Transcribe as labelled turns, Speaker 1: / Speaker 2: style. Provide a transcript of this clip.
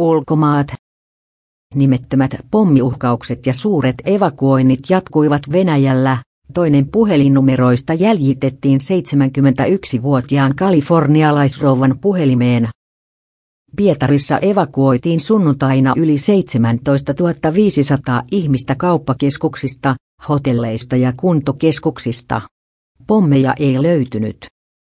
Speaker 1: Ulkomaat. Nimettömät pommiuhkaukset ja suuret evakuoinnit jatkuivat Venäjällä. Toinen puhelinnumeroista jäljitettiin 71-vuotiaan kalifornialaisrouvan puhelimeen. Pietarissa evakuoitiin sunnuntaina yli 17 500 ihmistä kauppakeskuksista, hotelleista ja kuntokeskuksista. Pommeja ei löytynyt.